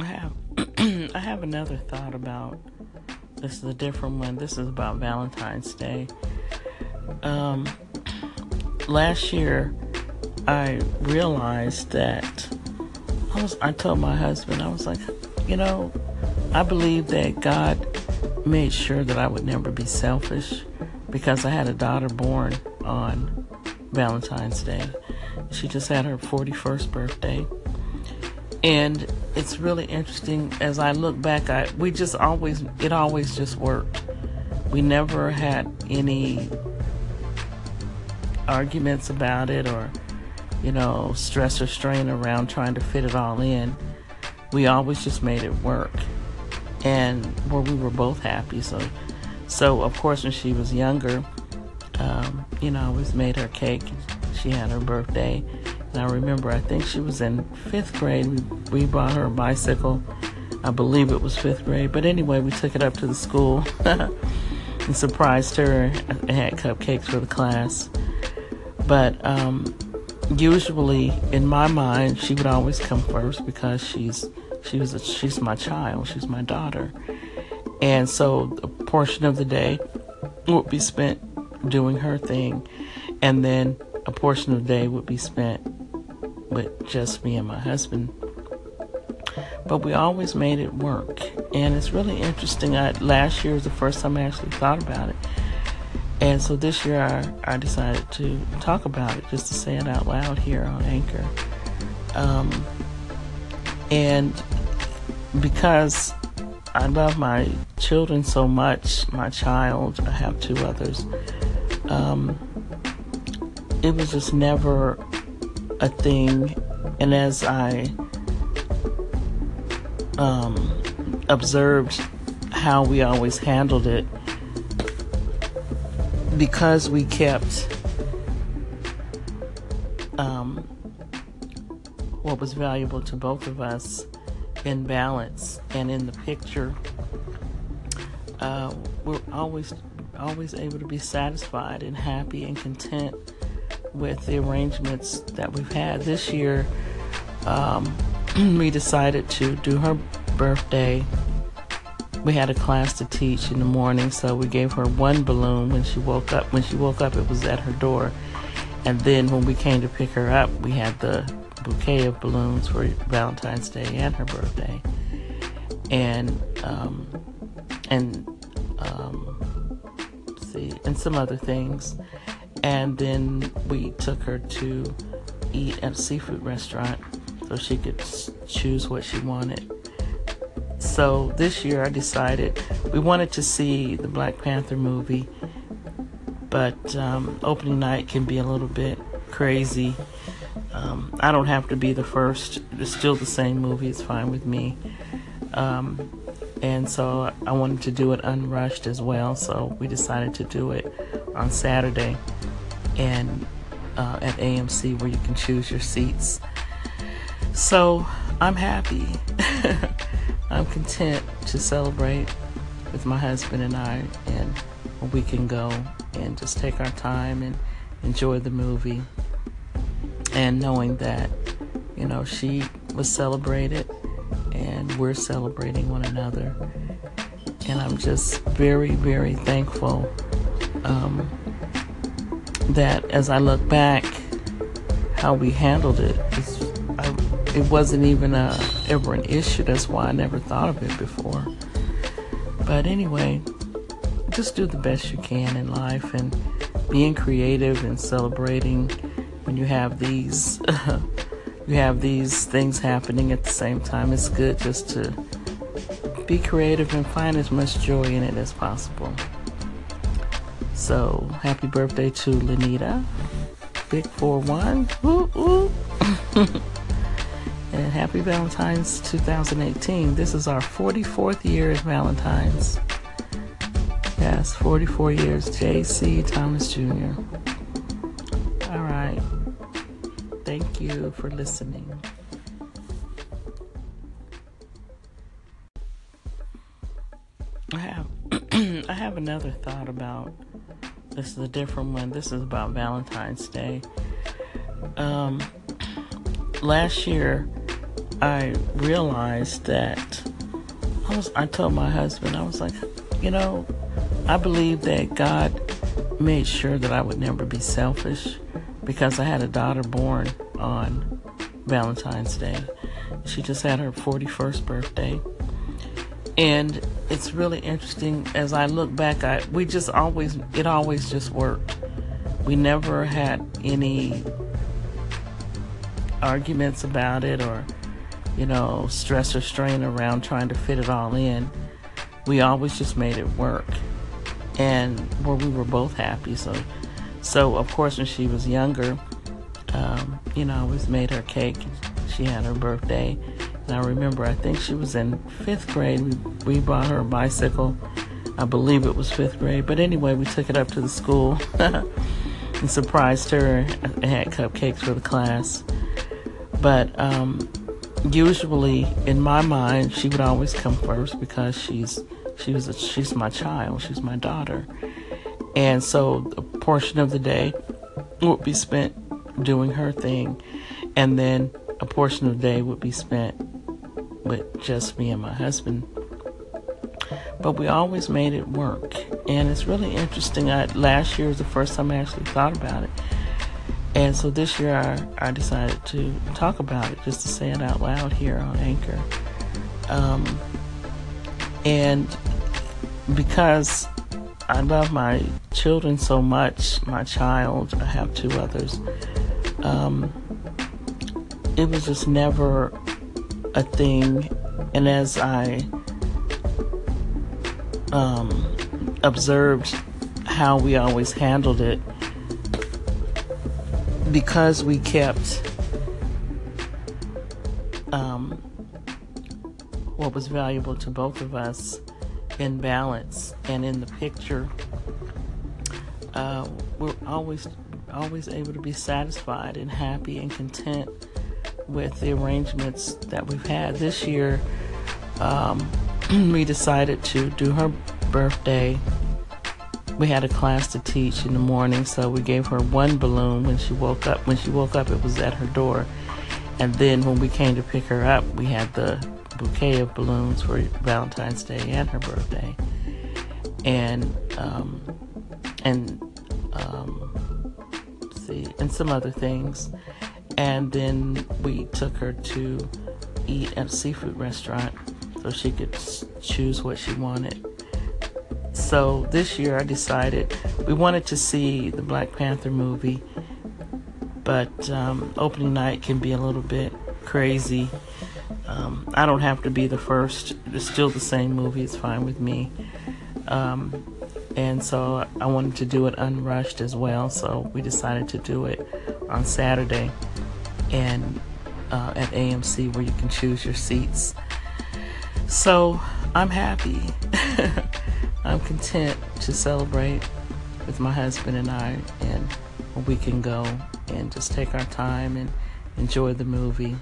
I have I have another thought about this is a different one. This is about Valentine's Day. Um, last year, I realized that I was. I told my husband, I was like, you know, I believe that God made sure that I would never be selfish because I had a daughter born on Valentine's Day. She just had her 41st birthday. And it's really interesting as I look back, I, we just always, it always just worked. We never had any arguments about it or, you know, stress or strain around trying to fit it all in. We always just made it work. And where we were both happy. So, so of course, when she was younger, um, you know, I always made her cake. She had her birthday. I remember, I think she was in fifth grade. We, we bought her a bicycle. I believe it was fifth grade. But anyway, we took it up to the school and surprised her and had cupcakes for the class. But um, usually, in my mind, she would always come first because she's she was a, she's my child. She's my daughter. And so a portion of the day would be spent doing her thing, and then a portion of the day would be spent with just me and my husband. But we always made it work, and it's really interesting. I, last year was the first time I actually thought about it, and so this year I, I decided to talk about it, just to say it out loud here on Anchor. Um, and because I love my children so much, my child, I have two others um, it was just never a thing. And as I um, observed how we always handled it, because we kept um, what was valuable to both of us in balance and in the picture, uh, we're always always able to be satisfied and happy and content with the arrangements that we've had. This year, um, we decided to do her birthday. We had a class to teach in the morning, so we gave her one balloon when she woke up. When she woke up, it was at her door. And then when we came to pick her up, we had the bouquet of balloons for Valentine's Day and her birthday. And um, and um, see, and some other things. And then we took her to eat at a seafood restaurant so she could choose what she wanted. So this year I decided we wanted to see the Black Panther movie, but um, opening night can be a little bit crazy. Um, I don't have to be the first. It's still the same movie. It's fine with me. Um, and so I wanted to do it unrushed as well. So we decided to do it on Saturday, and uh, at AMC where you can choose your seats. So I'm happy. I'm content to celebrate with my husband and I, and we can go and just take our time and enjoy the movie. And knowing that, you know, she was celebrated and we're celebrating one another. And I'm just very, very thankful um, that as I look back, how we handled it, I, it wasn't even a, ever an issue. That's why I never thought of it before. But anyway, just do the best you can in life and being creative and celebrating when you have these you have these things happening at the same time. It's good just to be creative and find as much joy in it as possible. So, happy birthday to Lenita, Big 4 1. Woo, woo. and happy Valentine's 2018. This is our 44th year at Valentine's. Yes, 44 years. J.C. Thomas Jr. All right. Thank you for listening. I have I have another thought about this is a different one. This is about Valentine's Day. Um, last year, I realized that I was I told my husband I was like, you know, I believe that God made sure that I would never be selfish because I had a daughter born on Valentine's Day. She just had her 41st birthday. And it's really interesting as I look back, I we just always it always just worked. We never had any arguments about it or you know, stress or strain around trying to fit it all in. We always just made it work. And where we were both happy. So so of course when she was younger, um, you know, I always made her cake. She had her birthday. I remember I think she was in fifth grade. We we bought her a bicycle. I believe it was fifth grade. But anyway, we took it up to the school and surprised her and had cupcakes for the class. But um, usually, in my mind, she would always come first because she's she was a, she's my child, she's my daughter, and so a portion of the day would be spent doing her thing, and then a portion of the day would be spent with just me and my husband. But we always made it work, and it's really interesting. I, last year was the first time I actually thought about it and so this year I, I decided to talk about it, just to say it out loud here on Anchor. Um, and because I love my children so much, my child, I have two others, um, it was just never a thing. And as I um, observed how we always handled it, because we kept um, what was valuable to both of us in balance and in the picture, uh, we're always always able to be satisfied and happy and content with the arrangements that we've had. This year, um, we decided to do her birthday we had a class to teach in the morning, so we gave her one balloon when she woke up. When she woke up, it was at her door. And then when we came to pick her up, we had the bouquet of balloons for Valentine's Day and her birthday. And um, and um, see, and some other things. And then we took her to eat at a seafood restaurant so she could choose what she wanted so this year I decided we wanted to see the Black Panther movie, but um, opening night can be a little bit crazy. Um, I don't have to be the first. It's still the same movie. It's fine with me. Um, and so I wanted to do it unrushed as well. So we decided to do it on Saturday and uh, at AMC where you can choose your seats. So I'm happy. I'm content to celebrate with my husband and I, and we can go and just take our time and enjoy the movie.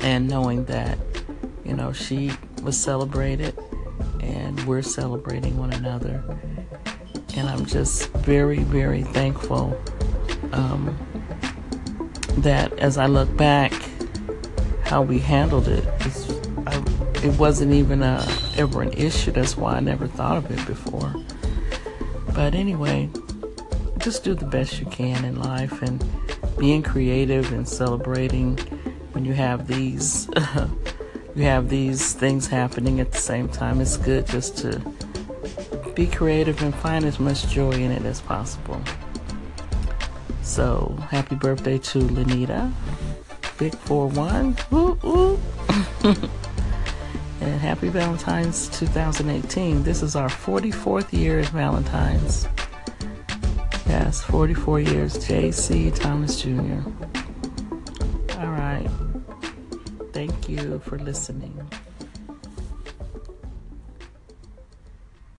And knowing that, you know, she was celebrated and we're celebrating one another. And I'm just very, very thankful um, that as I look back, how we handled it. I, it wasn't even a, ever an issue. That's why I never thought of it before. But anyway, just do the best you can in life and being creative and celebrating when you have these you have these things happening at the same time. It's good just to be creative and find as much joy in it as possible. So, happy birthday to Lenita. Big 4 1. Woo, woo. and happy Valentine's 2018. This is our 44th year at Valentine's. Yes, 44 years. J.C. Thomas Jr. All right. Thank you for listening.